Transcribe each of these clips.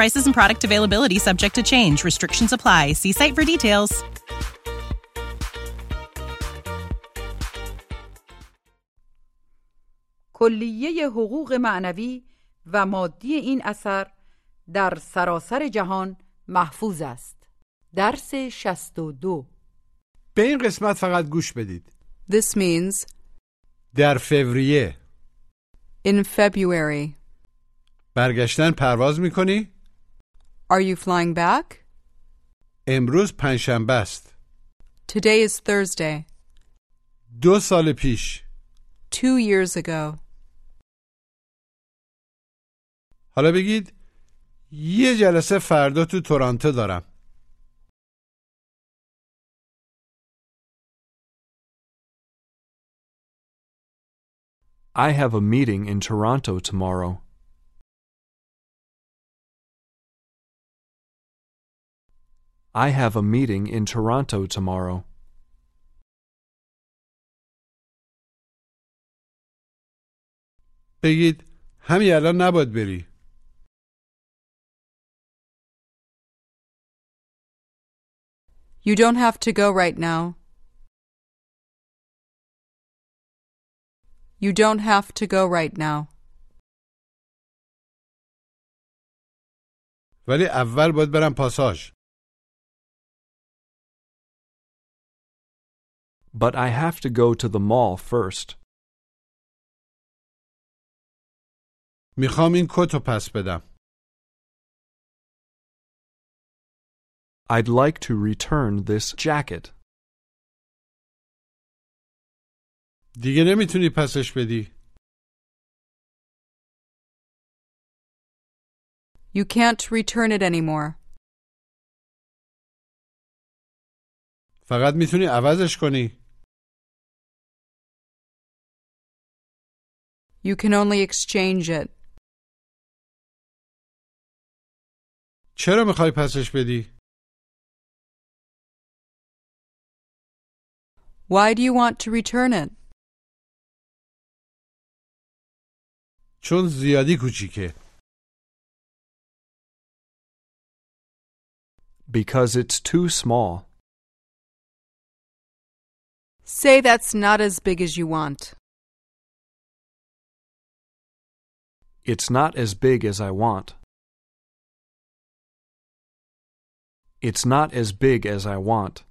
Prices and product availability subject to change. Restrictions apply. See site for details. کلیه حقوق معنوی و مادی این اثر در سراسر جهان محفوظ است درس 62 به این قسمت فقط گوش بدید This means در فوریه in February. برگشتن پرواز می‌کنی؟ Are you flying back? امروز پنجشنبه است Today is Thursday. دو سال پیش Two years ago. حالا بگید یه جلسه فردا تو تورانتو دارم I have a meeting in Toronto tomorrow. I have a meeting in Toronto tomorrow. بگید همین الان نباید بری You don't have to go right now. You don't have to go right now. ولی اول باید برم پاساژ But I have to go to the mall first. میخوام این کت رو پس بدم I'd like to return this jacket. دیگه نمیتونی پسش بدی You can't return it anymore. فقط میتونی عوضش کنی You can only exchange it. چرا میخوای پسش بدی Why do you want to return it? چون زیادی کوچیکه Because it's too small. Say that's not as big as you want. It's not as big as I want. It's not as big as I want.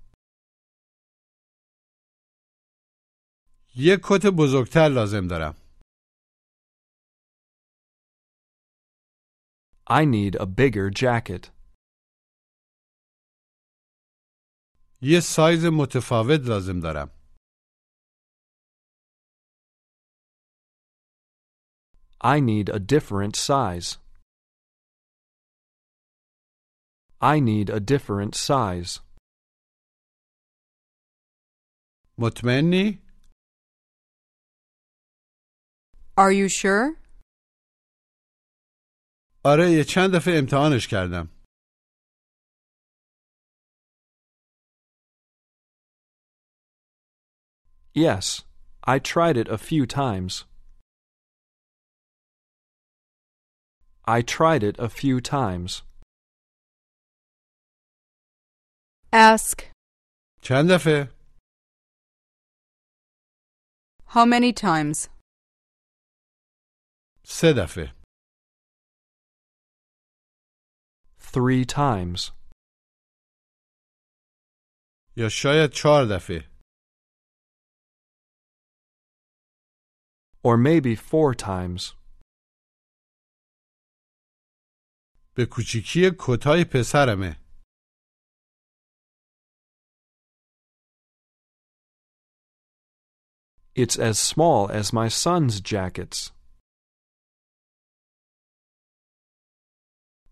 یه کت بزرگتر لازم دارم I need a bigger jacket. یه سایز متفاوت لازم دارم I need a different size. I need a different size. مطمئنی؟ Are you sure? آره یه چند دفعه امتحانش کردم Yes, I tried it a few times. I tried it a few times. Ask. چند دفعه؟ How many times? سه دفعه Three times. یا شاید چهار دفعه Or maybe four times. به کوچیکی کتای پسرمه It's as small as my son's jackets.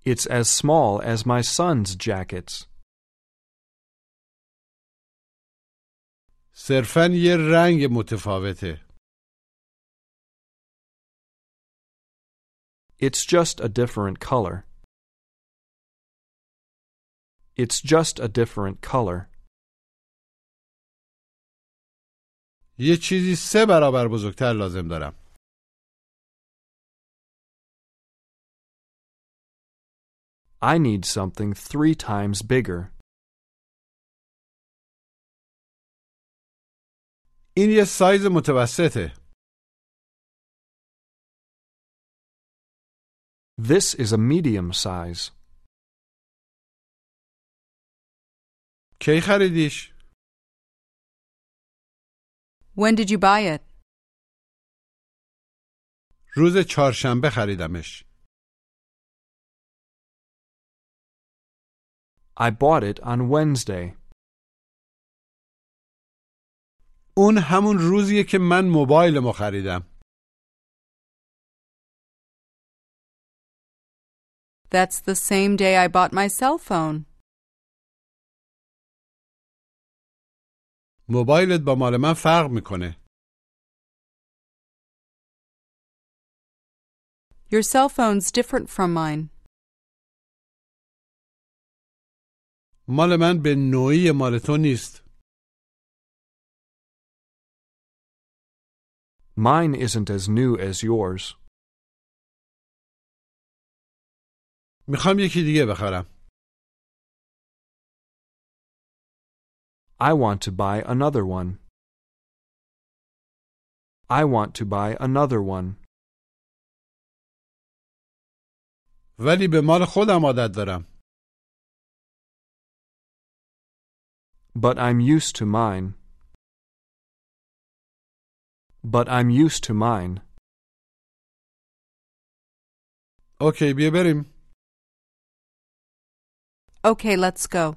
It's as small as my son's jackets. صرفا یه رنگ متفاوته It's just a different color. It's just a different color. یه چیزی سه برابر بزرگتر لازم دارم I need something three times bigger. این یه سایز متوسطه This is a medium size. کی خریدیش؟ When did you buy it? روز چهارشنبه خریدمش I bought it on Wednesday. اون همون روزیه که من موبایلمو خریدم That's the same day I bought my cell phone. موبایلت با مال من فرق می‌کنه Your cell phone's different from mine. مال من به نوعی مال تو نیست Mine isn't as new as yours. می‌خوام یکی دیگه بخرم I want to buy another one. I want to buy another one. ولی به مال خودم عادت دارم But I'm used to mine. But I'm used to mine. اوکی بیا بریم Okay, let's go.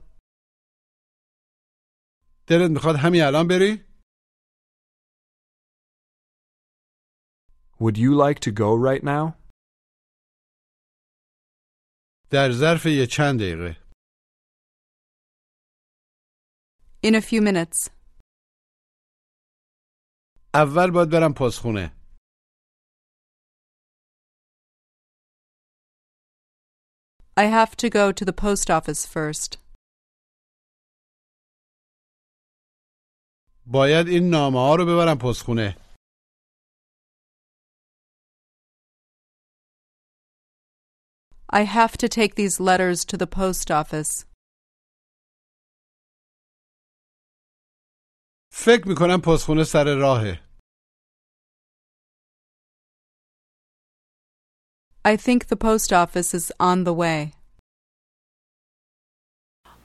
دلت میخواد همین الان بری Would you like to go right now? در ظرف یه چند دقیقه In a few minutes. اول باید برم پاسخونه I have to go to the post office first. باید این نامه ها رو ببرم پاسخونه I have to take these letters to the post office. فکر می‌کنم پاسخونه سر راهه I think the post office is on the way.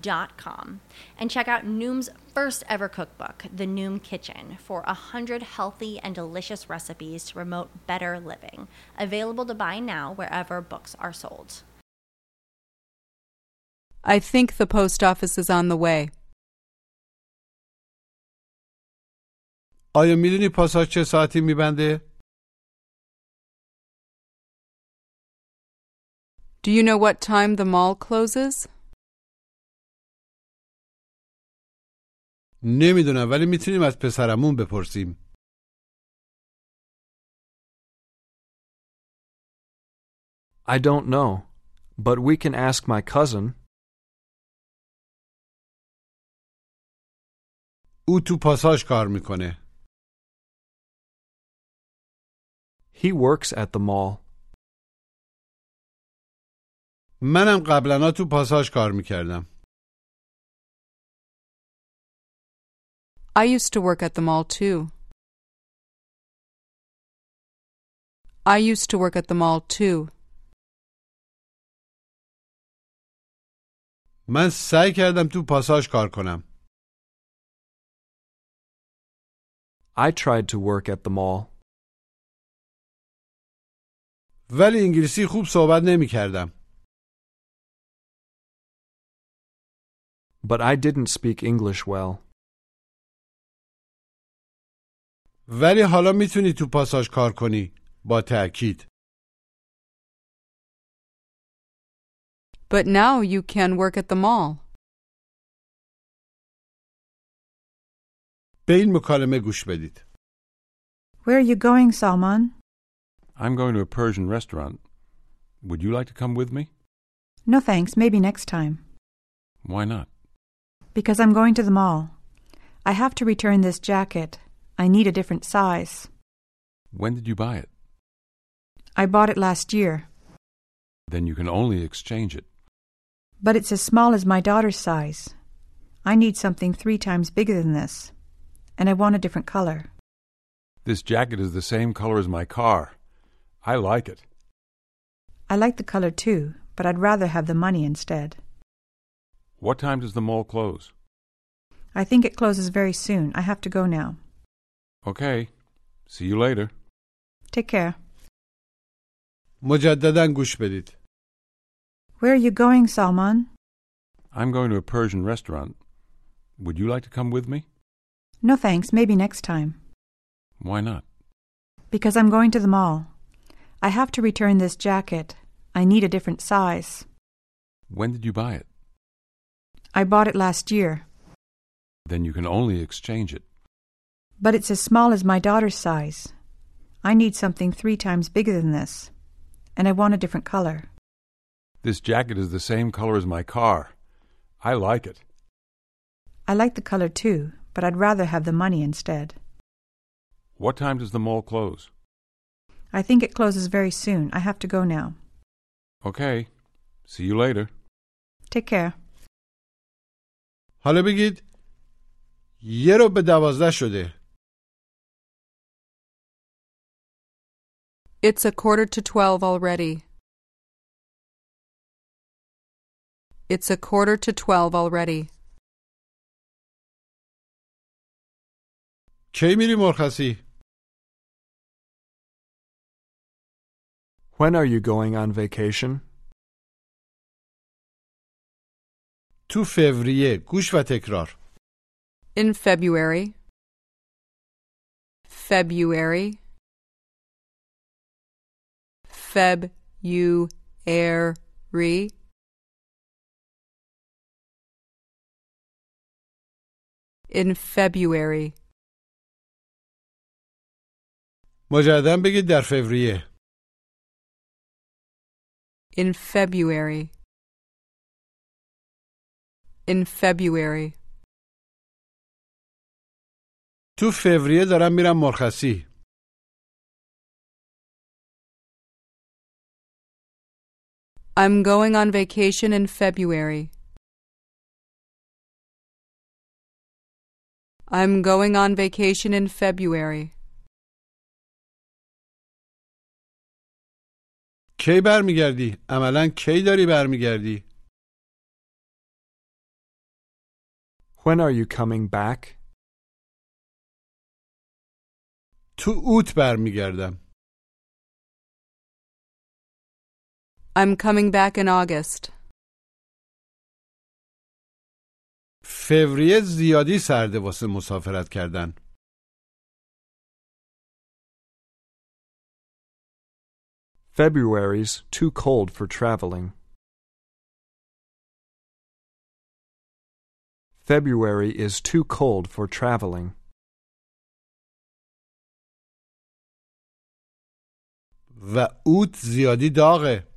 dot com and check out Noom's first ever cookbook, The Noom Kitchen, for a hundred healthy and delicious recipes to promote better living. Available to buy now wherever books are sold. I think the post office is on the way. آیا میدونی پاساژ چه ساعتی میبنده؟ Do you know what time the mall closes? نمی‌دونم ولی می‌تونیم از پسرمون بپرسیم I don't know, but we can ask my cousin. او تو پاساژ کار می‌کنه He works at the mall. منم قبلا تو پاساژ کار می‌کردم I used to work at the mall too. I used to work at the mall too. من سعی کردم تو پاساژ کار کنم. I tried to work at the mall, ولی انگلیسی خوب صحبت نمی کردم. but I didn't speak English well. ولی حالا میتونی تو پاساژ کار کنی با تأکید But now you can work at the mall. به این مکالمه گوش بدید. Where are you going, Saman? I'm going to a Persian restaurant. Would you like to come with me? No thanks, maybe next time. Why not? Because I'm going to the mall. I have to return this jacket. I need a different size. When did you buy it? I bought it last year, Then you can only exchange it. but it's as small as my daughter's size. I need something three times bigger than this, and I want a different color. This jacket is the same color as my car. I like it. I like the color too, but I'd rather have the money instead. What time does the mall close? I think it closes very soon. I have to go now. Okay. See you later. Take care. مجددا گوش بدید. Where are you going, Saman? I'm going to a Persian restaurant. Would you like to come with me? No thanks, maybe next time. Why not? Because I'm going to the mall. I have to return this jacket. I need a different size. When did you buy it? I bought it last year. Then you can only exchange it. but it's as small as my daughter's size. I need something three times bigger than this, and I want a different color. This jacket is the same color as my car. I like it. I like the color too, but I'd rather have the money instead. What time does the mall close? I think it closes very soon. I have to go now. Okay. See you later. Take care. حالا بگید یه رو به دوازده شده. It's a quarter to twelve already. It's a quarter to twelve already. کی میری مرخصی؟ When are you going on vacation? تو فوریه گوش و تکرار. In February. February. Feb you air re. In February. مجددا بگید در فوریه. In February. In February. تو فوریه دارم میرم مرخصی. I'm going on vacation in February. I'm going on vacation in February. کی برمیگردی؟ عملا کی داری برمیگردی؟ When are you coming back? تو اوت برمیگردم. I'm coming back in August. فوریه زیادی سرده واسه مسافرت کردن. February's too cold for traveling. February is too cold for traveling. و اوت زیادی داغه.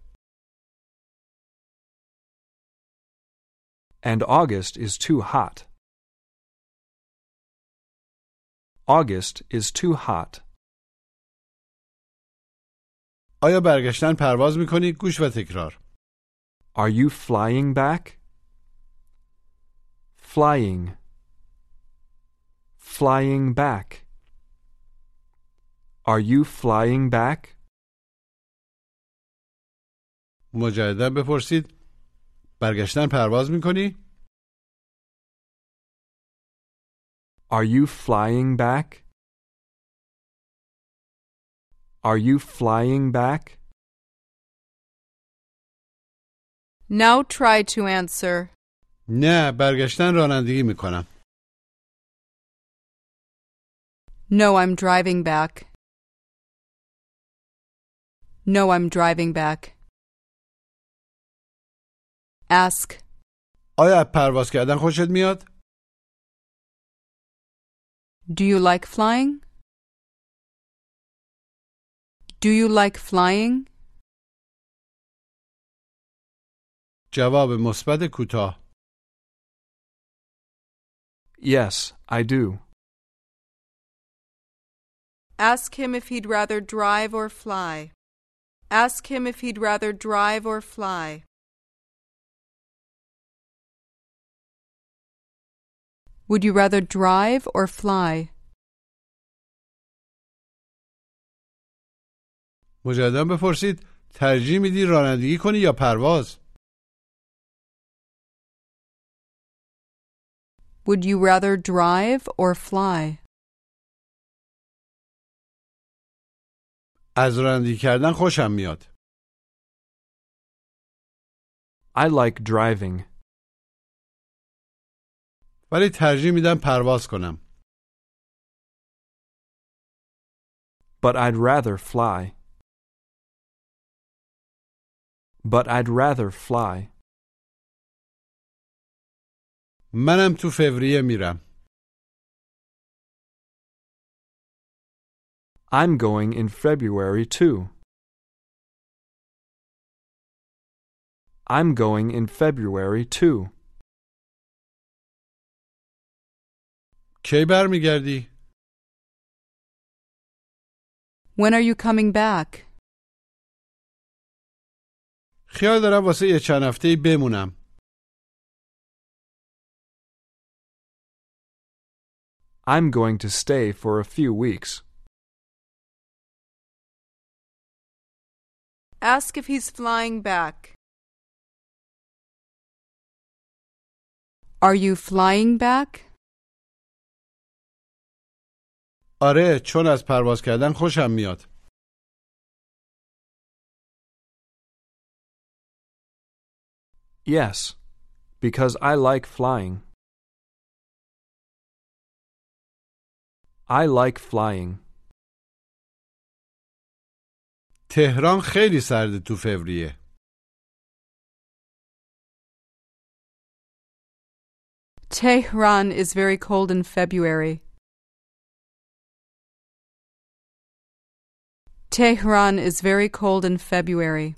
And August is too hot. August is too hot. آیا برگشتن پرواز میکنی؟ گوش و تکرار. Are you flying back? Flying. flying back? Are you flying back? مجددا بپرسید برگشتن پرواز می‌کنی؟ Are you flying back? Are you flying back? Now try to answer. نه برگشتن رانندگی می‌کنم No, I'm driving back. No, I'm driving back. Ask. آیا پرواز کردن خوشت میاد؟ Do you like flying? Do you like flying? جواب مثبت کوتاه Yes, I do. Ask him if he'd rather drive or fly. Ask him if he'd rather drive or fly. Would you rather drive or fly? مجددا بپرسید ترجیح میدی رانندگی کنی یا پرواز؟ Would you rather drive or fly? از رانندگی کردن خوشم میاد I like driving, ولی ترجیح میدم پرواز کنم but I'd rather fly. But I'd rather fly. منم تو فوریه میرم I'm going in February too. I'm going in February too. کی برمیگردی؟ When are you coming back? خیال دارم واسه یه چند هفته بمونم I'm going to stay for a few weeks. Ask if he's flying back. Are you flying back? آره چون از پرواز کردن خوشم میاد Yes, because I like flying. I like flying. تهران خیلی سرده تو فوریه Tehran is very cold in February. Tehran is very cold in February.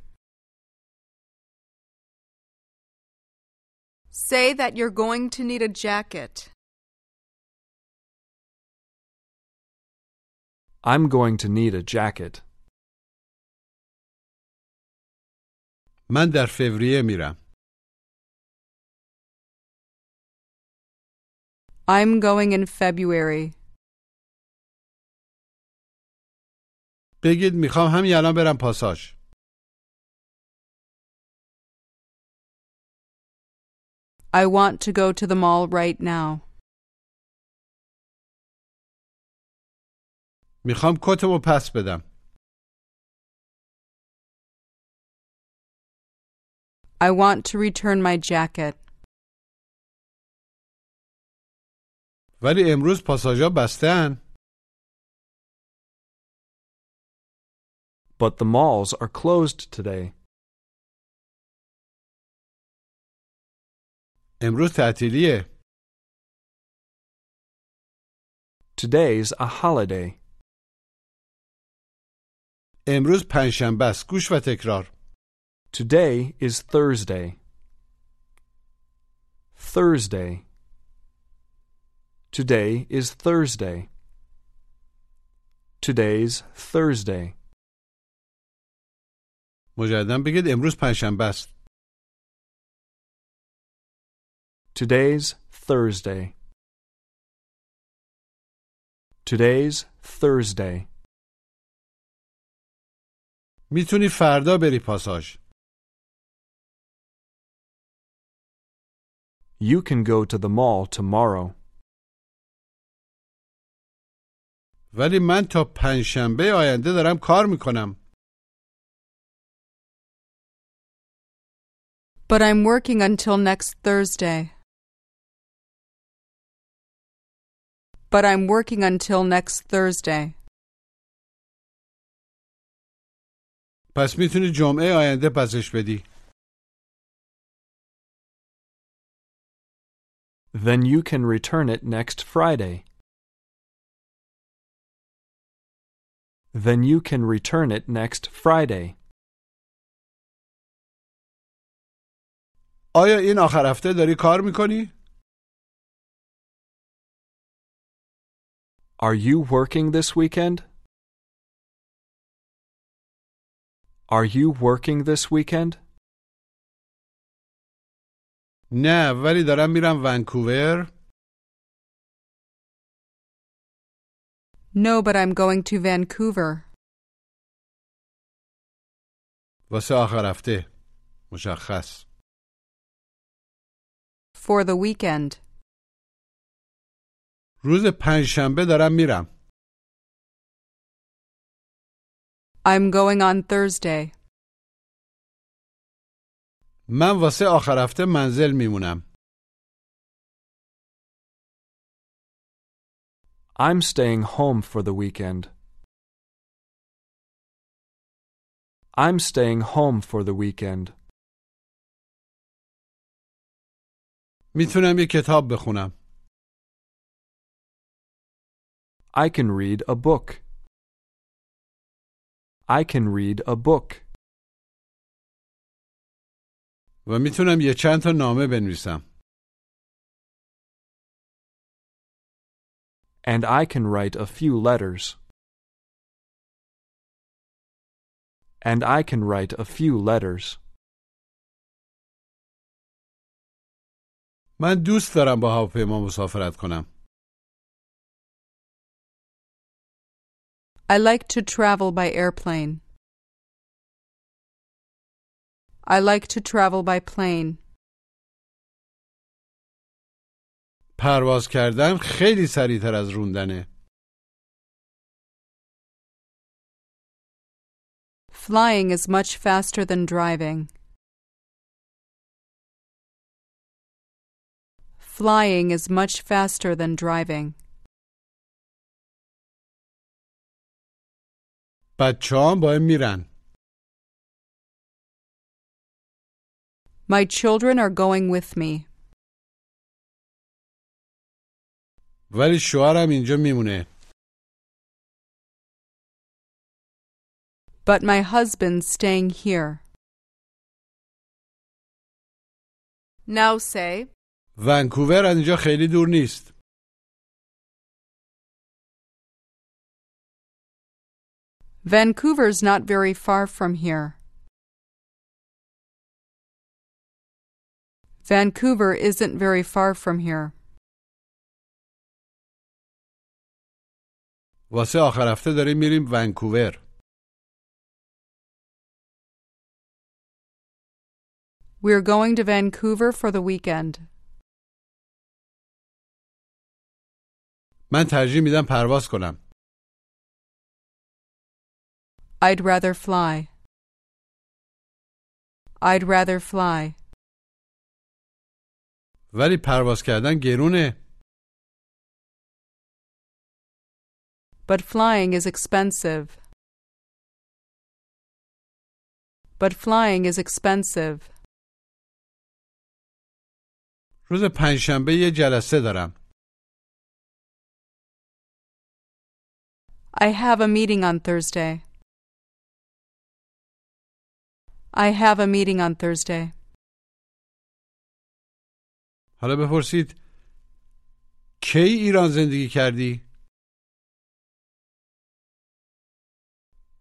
Say that you're going to need a jacket. I'm going to need a jacket. من در فوریه میرم I'm going in February. بگید می‌خوام همین الان برم پاساژ I want to go to the mall right now. می‌خوام کتمو پس بدم I want to return my jacket. ولی امروز پاساژا بستن But the malls are closed today. امروز تعطیلیه Today's a holiday. امروز پنجشنبه است گوش و تکرار Today is Thursday. Thursday. Today is Thursday. Today's Thursday. مجددا بگید امروز پنجشنبه است Today's Thursday. Today's Thursday. می‌تونی فردا بری پاساژ You can go to the mall tomorrow. ولی من تا پنجشنبه آینده دارم کار می‌کنم But I'm working until next Thursday. But I'm working until next Thursday. پس میتونی جمعه آینده پسش بدی Then you can return it next Friday. Then you can return it next Friday. آیا این آخر هفته داری کار می‌کنی؟ Are you working this weekend? Are you working this weekend? نه ولی دارم میرم ونکوور No, but I'm going to Vancouver. واسه آخر هفته مشخص For the weekend. روز پنجشنبه دارم میرم I'm going on Thursday. من واسه آخر هفته منزل میمونم I'm staying home for the weekend. I'm staying home for the weekend. میتونم یه کتاب بخونم I can read a book. I can read a book. و میتونم یه چند تا نامه بنویسم And I can write a few letters. And I can write a few letters. من دوست دارم با هواپیما مسافرت کنم I like to travel by airplane. I like to travel by plane. پرواز کردن خیلی سریعتر از روندنه Flying is much faster than driving. Flying is much faster than driving. بچه هم با هم میرن My children are going with me, ولی شوهرم اینجا میمونه but my husband's staying here. Now say, ونکوور از اینجا خیلی دور نیست Vancouver's not very far from here. Vancouver isn't very far from here. واسه آخر هفته داریم میریم ونکوور We're going to Vancouver for the weekend. من ترجیح میدم پرواز کنم I'd rather fly. I'd rather fly. ولی پرواز کردن گرونه But flying is expensive. But flying is expensive. روز پنجشنبه یه جلسه دارم I have a meeting on Thursday. I have a meeting on Thursday. حالا بپرسید کی ایران زندگی کردی؟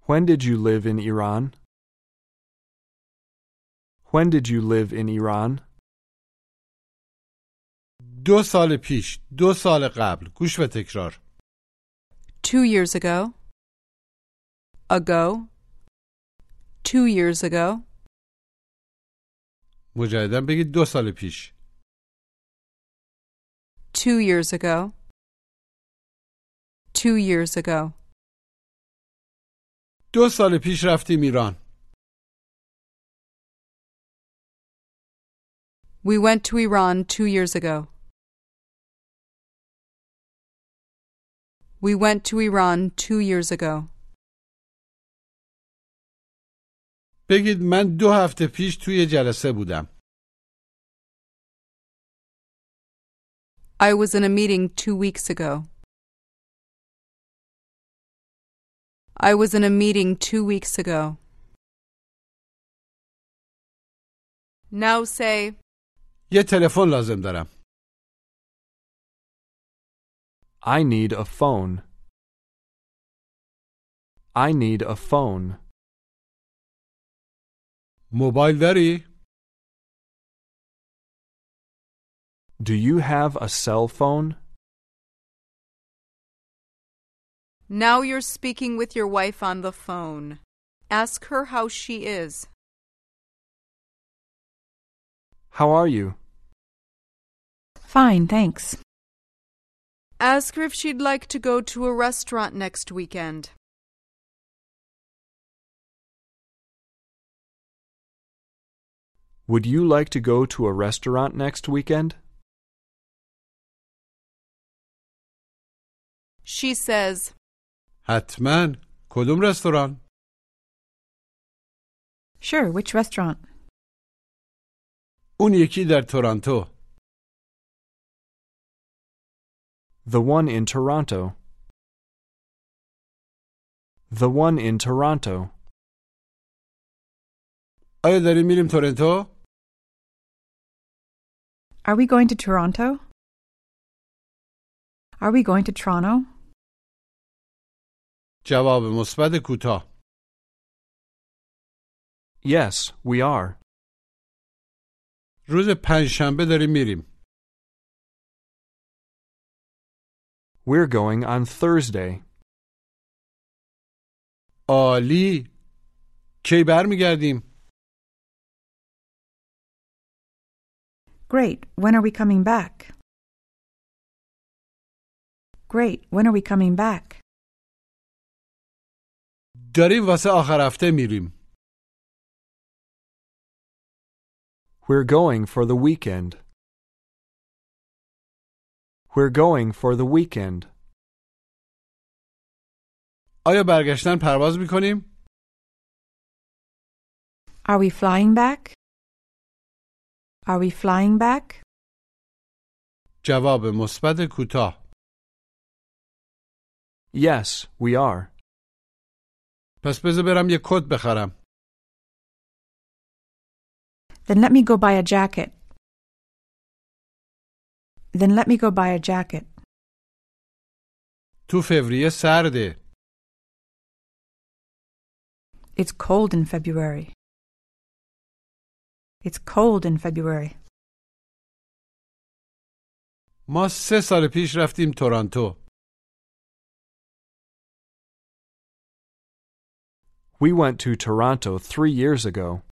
When did you live in Iran? When did you live in Iran? دو سال پیش دو سال قبل گوش و تکرار Two years ago. Ago. Two years ago. مجددا بگید دو سال پیش Two years ago. Two years ago. دو سال پیش رفتیم ایران We went to Iran two years ago. We went to Iran two years ago. بگید من دو هفته پیش توی جلسه بودم I was in a meeting two weeks ago. I was in a meeting two weeks ago. Now say, یه تلفن لازم دارم I need a phone. I need a phone. موبایل داری؟ Do you have a cell phone? now you're speaking with your wife on the phone. Ask her how she is. How are you? Fine, thanks. Ask her if she'd like to go to a restaurant next weekend. Would you like to go to a restaurant next weekend? She says, حتما کدوم رستوران؟ Sure, which restaurant? اون یکی در تورنتو The one in Toronto. The one in Toronto. آیا داریم میریم تورنتو؟ Are we going to Toronto? Are we going to Toronto? جواب مثبت کوتاه Yes, we are. روز پنجشنبه داریم میریم We're going on Thursday. عالی کی برمیگردیم؟ Great. When are we coming back? Great. When are we coming back? داریم واسه آخر هفته میریم We're going for the weekend. We're going for the weekend. آیا برگشتن پرواز میکنیم؟ Are we flying back? Are we flying back? جواب مثبت کوتاه Yes, we are. پس بذار برم یه کت بخرم Then let me go buy a jacket. Then let me go buy a jacket. تو فوریه سرده It's cold in February. It's cold in February. ما سه سال پیش رفتیم تورنتو We went to Toronto three years ago.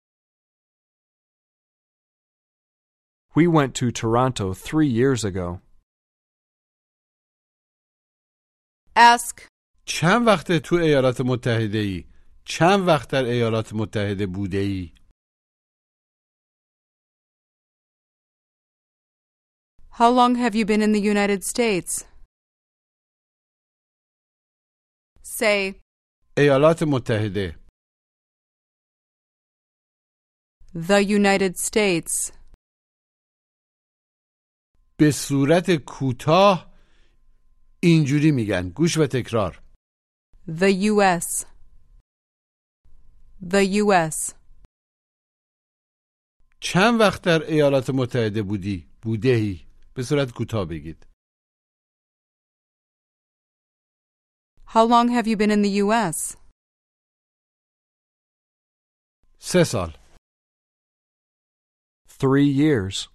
We went to Toronto three years ago. Ask, چند وقته تو ایالات متحده ای؟ چند وقت در ایالات متحده بوده ای؟ how long have you been in the United States? Say, ایالات متحده the United States. به صورت کوتاه اینجوری میگن گوش و تکرار The U.S. The U.S. چند وقت در ایالات متحده بودی؟ بودهی به صورت کوتاه بگید How long have you been in the U.S.? سه سال Three years.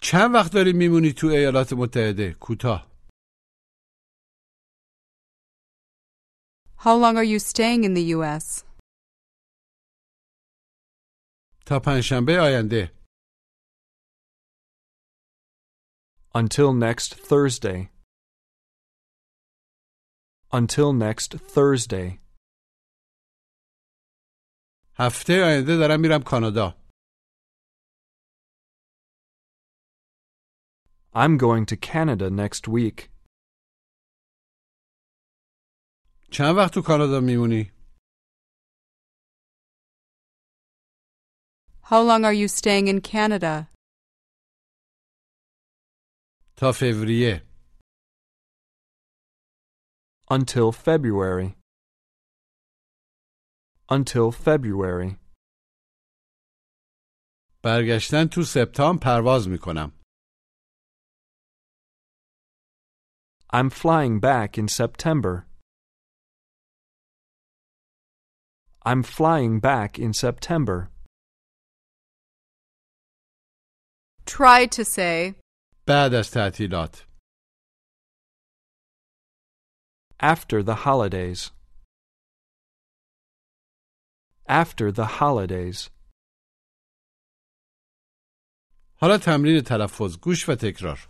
چند وقت داری میمونی تو ایالات متحده؟ کوتاه How long are you staying in the U.S.? تا پنجشنبه آینده Until next Thursday. Until next Thursday. هفته آینده دارم میرم کانادا I'm going to Canada next week. چند وقت تو کانادا میمونی؟ How long are you staying in Canada? تا فوریه Until February. Until February. برگشتن تو سپتامبر پرواز میکنم I'm flying back in September. I'm flying back in September. Try to say, بعد از تعطیلات After the holidays. After the holidays. حالا تمرین تلفظ گوش و تکرار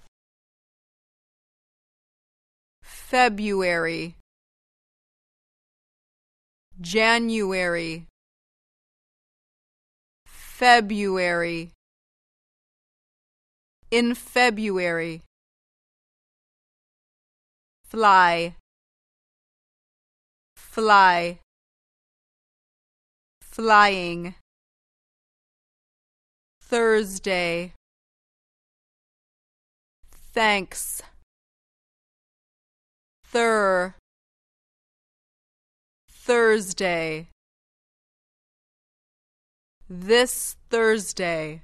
February, January, February. In February. Fly, fly, flying. Thursday. Thanks. Thur. Thursday. This Thursday.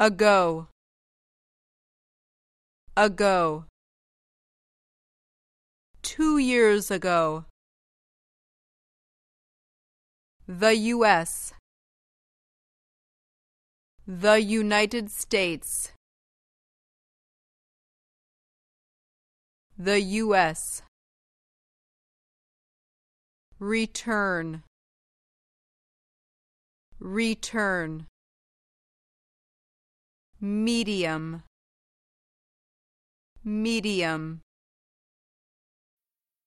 Ago. Ago. Two years ago. The U.S. The United States. The U.S. Return. Return. Medium. Medium.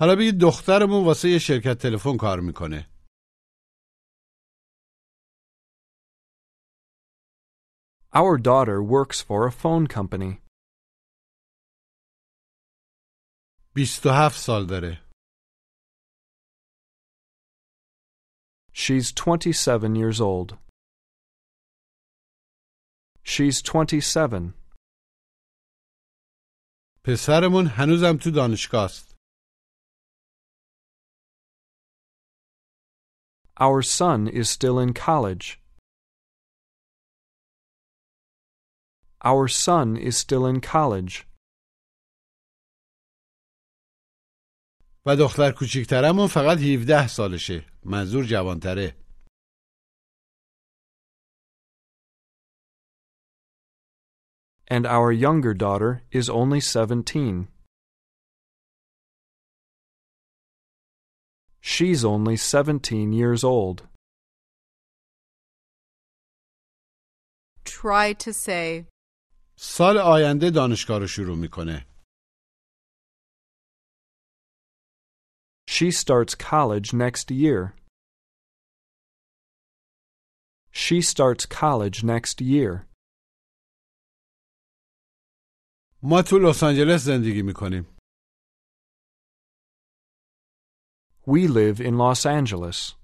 حالا بگید دخترمون واسه یه شرکت تلفن کار می‌کنه Our daughter works for a phone company. 27 سال داره She's 27 years old. She's 27. پسرمون هنوزم تو دانشگاه است Our son is still in college. Our son is still in college. و دختر کوچیکترمون فقط 17 سالشه منظور جوانتره And our younger daughter is only 17. She's only seventeen years old. Try to say سال آینده دانشگاه رو شروع میکنه. She starts college next year. She starts college next year. ما تو لس آنجلس زندگی میکنیم. We live in Los Angeles.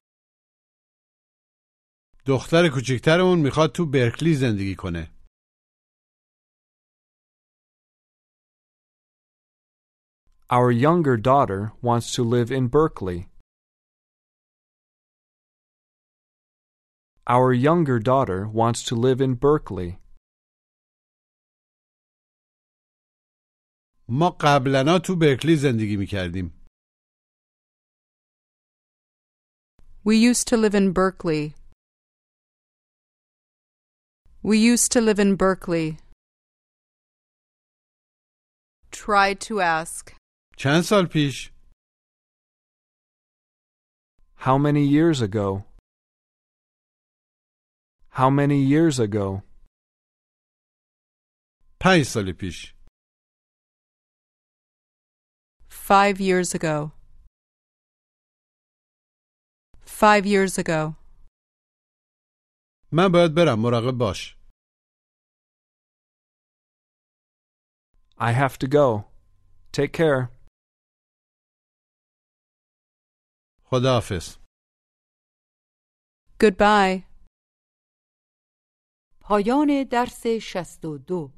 دختر کوچیکترمون میخواد تو برکلی زندگی کنه Our younger daughter wants to live in Berkeley. Our younger daughter wants to live in Berkeley. ما قبلنا تو برکلی زندگی میکردیم We used to live in Berkeley. We used to live in Berkeley. Try to ask. چند سال پیش How many years ago? How many years ago? پنج سال پیش Five years ago. Five years ago. من باید برم مراقب باش I have to go. Take care. خداحافظ Goodbye. پایان درس 62